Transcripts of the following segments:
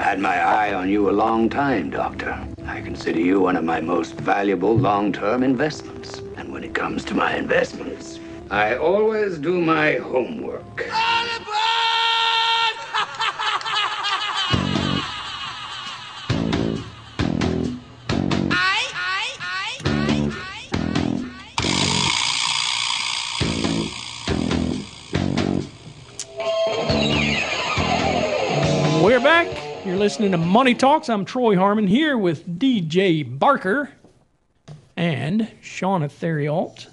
I had my eye on you a long time, Doctor. I consider you one of my most valuable long-term investments. And when it comes to my investments, I always do my homework. Listening to Money Talks. I'm Troy Harmon here with DJ Barker and Shauna Theriault.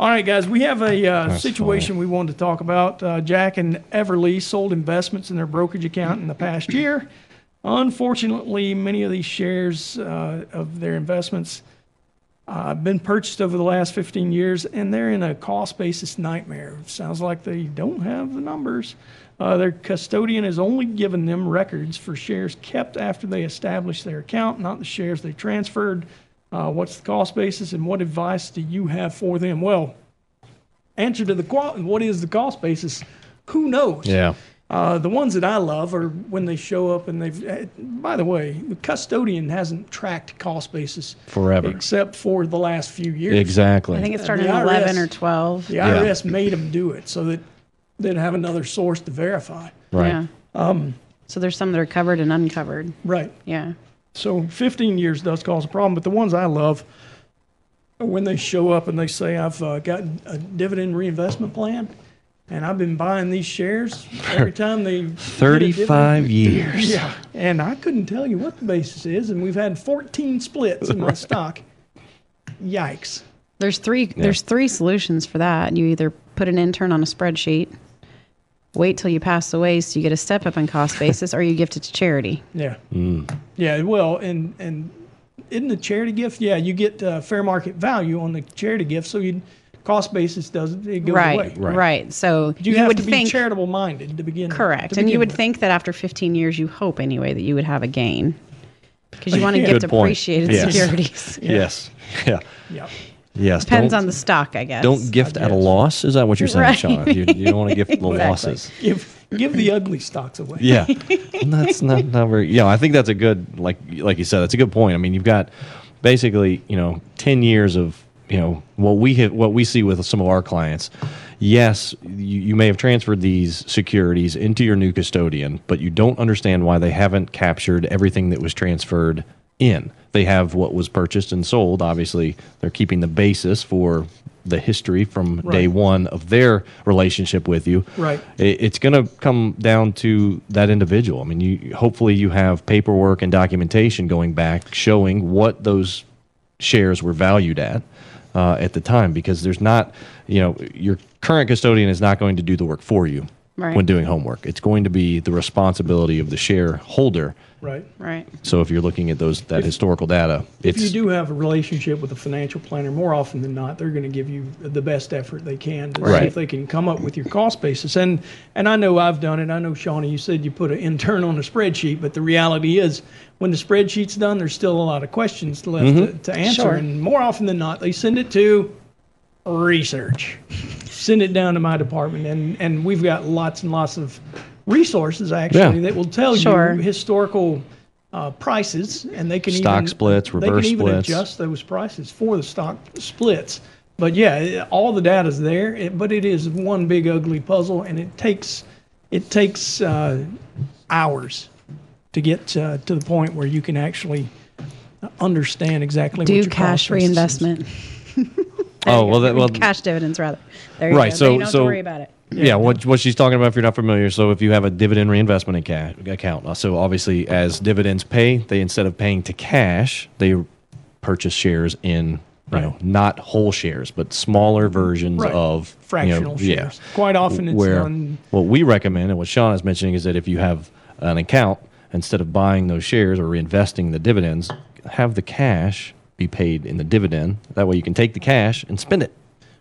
All right, guys, we have a uh, situation we wanted to talk about. Uh, Jack and Everly sold investments in their brokerage account in the past year. Unfortunately, many of these shares uh, of their investments uh, been purchased over the last 15 years, and they're in a cost basis nightmare. Sounds like they don't have the numbers. Uh, their custodian has only given them records for shares kept after they established their account, not the shares they transferred. Uh, what's the cost basis, and what advice do you have for them? Well, answer to the what is the cost basis? Who knows? Yeah. Uh, the ones that I love are when they show up and they've. eh, By the way, the custodian hasn't tracked cost basis Forever. except for the last few years. Exactly. I think it started The in 11 or 12. The IRS made them do it so that they'd have another source to verify. right. Yeah. Um, So there's some that are covered and uncovered. Right. Yeah. So 15 years does cause a problem, but the ones I love are when they show up and they say, I've uh, got a dividend reinvestment plan and I've been buying these shares every time they. get 35 years. Yeah. And I couldn't tell you what the basis is, and we've had 14 splits in my stock. Yikes. There's three there's three solutions for that. You either put an intern on a spreadsheet, wait till you pass away so you get a step up in cost basis, or you gift it to charity. Yeah. Yeah. Well, and and isn't the charity gift? Yeah, you get uh, fair market value on the charity gift, so you cost basis doesn't it goes right, away. right. So You, you, have would to be think charitable minded to begin. correct, to and you would with. think that after 15 years, you hope anyway that you would have a gain because you want to Yeah. gift Good point. appreciated Yes. securities. Yes. Yeah. Yeah. Yes. Depends on the stock, I guess. Don't gift at a loss. Is that what you're saying, Right. Sean? You, you don't want to gift the Exactly. losses. Give give the ugly stocks away. Yeah. And that's not, not very. Yeah, I think that's a good like like you said. That's a good point. I mean, you've got basically you know ten years of you know what we have, what we see with some of our clients. Yes, you, you may have transferred these securities into your new custodian, but you don't understand why they haven't captured everything that was transferred in. They have what was purchased and sold. Obviously, they're keeping the basis for the history from day one of their relationship with you. Right. It- It's going to come down to that individual. I mean, you hopefully you have paperwork and documentation going back showing what those shares were valued at uh, at the time, because there's not, you know, your current custodian is not going to do the work for you Right. when doing homework. It's going to be the responsibility of the shareholder. Right. Right. So if you're looking at those that historical data, If it's you do have a relationship with a financial planner, more often than not, they're going to give you the best effort they can to see if they can come up with your cost basis. And and I know I've done it. I know Shawnee, you said you put an intern on a spreadsheet, but the reality is, when the spreadsheet's done, there's still a lot of questions left Mm-hmm. to, to answer. Sure. And more often than not, they send it to research. Send it down to my department, and and we've got lots and lots of resources actually Yeah. that will tell Sure. you historical uh, prices, and they can Stock even, splits, they reverse can even adjust those prices for the stock splits. But yeah, all the data is there, it, but it is one big ugly puzzle, and it takes it takes uh, hours to get uh, to the point where you can actually understand exactly what Do your cash cost basis is. Reinvestment. oh well, that, well cash dividends rather. There you Right, Go. so- you don't so- have to worry about it. Yeah, what what she's talking about, if you're not familiar, so if you have a dividend reinvestment account, account, uh, so obviously as dividends pay, they instead of paying to cash, they purchase shares in you know Right. not whole shares, but smaller versions Right. of you know, Fractional yeah. shares. Quite often it's where done- what we recommend and what Sean is mentioning is that if you have an account, instead of buying those shares or reinvesting the dividends, have the cash be paid in the dividend. That way you can take the cash and spend it.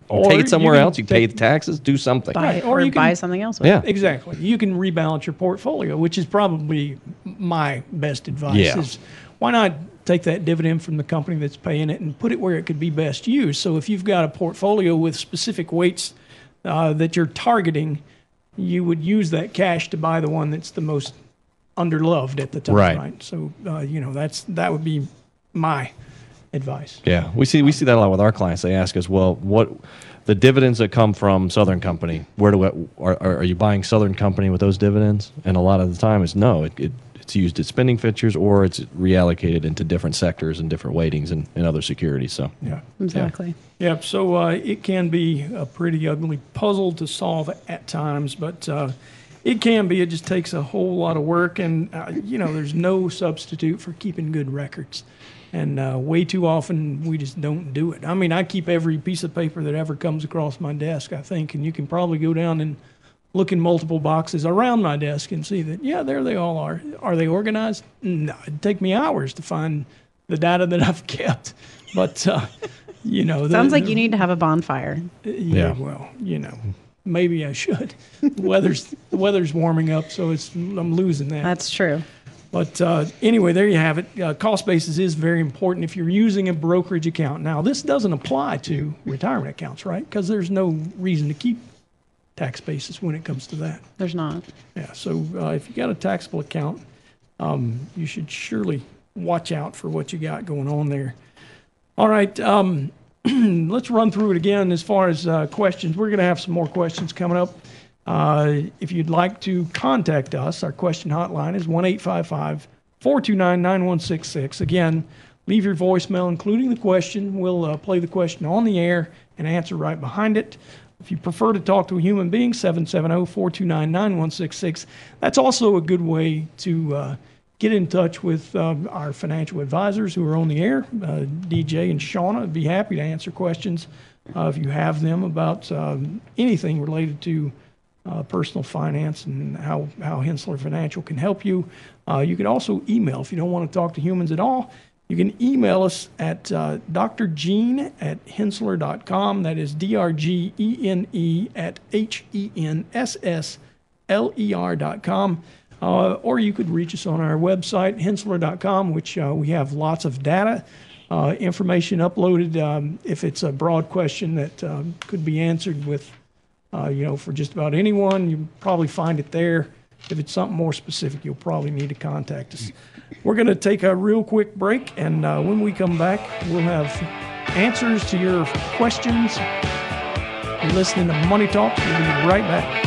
You Or take it somewhere you else. You pay the taxes. Do something. Buy it or or, you can- buy something else. With Yeah. It. Exactly. You can rebalance your portfolio, which is probably my best advice. Yeah. Is why not take that dividend from the company that's paying it and put it where it could be best used? So if you've got a portfolio with specific weights uh, that you're targeting, you would use that cash to buy the one that's the most underloved at the time, Right. right? So uh, you know that's that would be my advice. Yeah, we see we see that a lot with our clients. They ask us, well, what the dividends that come from Southern Company? Where do we, are, are are you buying Southern Company with those dividends? And a lot of the time, it's no. It, it it's used as spending features, or it's reallocated into different sectors and different weightings and, and other securities. So Yeah. Exactly. Yep. So uh, it can be a pretty ugly puzzle to solve at times, but uh, it can be. It just takes a whole lot of work, and uh, you know, there's no substitute for keeping good records. And uh, way too often we just don't do it. I mean, I keep every piece of paper that ever comes across my desk. I think, and you can probably go down and look in multiple boxes around my desk and see that yeah, there they all are. Are they organized? No, it'd take me hours to find the data that I've kept. But uh, you know, the- Sounds like you need to have a bonfire. yeah, Yeah. well, you know, maybe I should. the weather's the weather's warming up, so it's I'm losing that. That's true. But uh, anyway, there you have it. Uh, cost basis is very important if you're using a brokerage account. Now, this doesn't apply to retirement accounts, right? Because there's no reason to keep tax basis when it comes to that. There's not. Yeah. So uh, if you got a taxable account, um, you should surely watch out for what you got going on there. All right. Um, let's run through it again as far as uh, questions. We're going to have some more questions coming up. Uh, if you'd like to contact us, our question hotline is 1 855 429 9166. Again, leave your voicemail, including the question. We'll uh, play the question on the air and answer right behind it. If you prefer to talk to a human being, 770 429 9166. That's also a good way to uh, get in touch with um, our financial advisors who are on the air. Uh, DJ and Shauna would be happy to answer questions uh, if you have them about um, anything related to uh, personal finance and how, how Hensssler Financial can help you. Uh, you can also email if you don't want to talk to humans at all. You can email us at uh, drgene at hensssler.com. That is D R G E N E at H E N S S L E R.com. Uh, or you could reach us on our website, hensssler.com, which uh, we have lots of data, uh, information uploaded. Um, if it's a broad question that um, could be answered with uh, you know, for just about anyone. You probably find it there. If it's something more specific, you'll probably need to contact us. We're going to take a real quick break, and uh, when we come back, we'll have answers to your questions. You're listening to Money Talks. We'll be right back.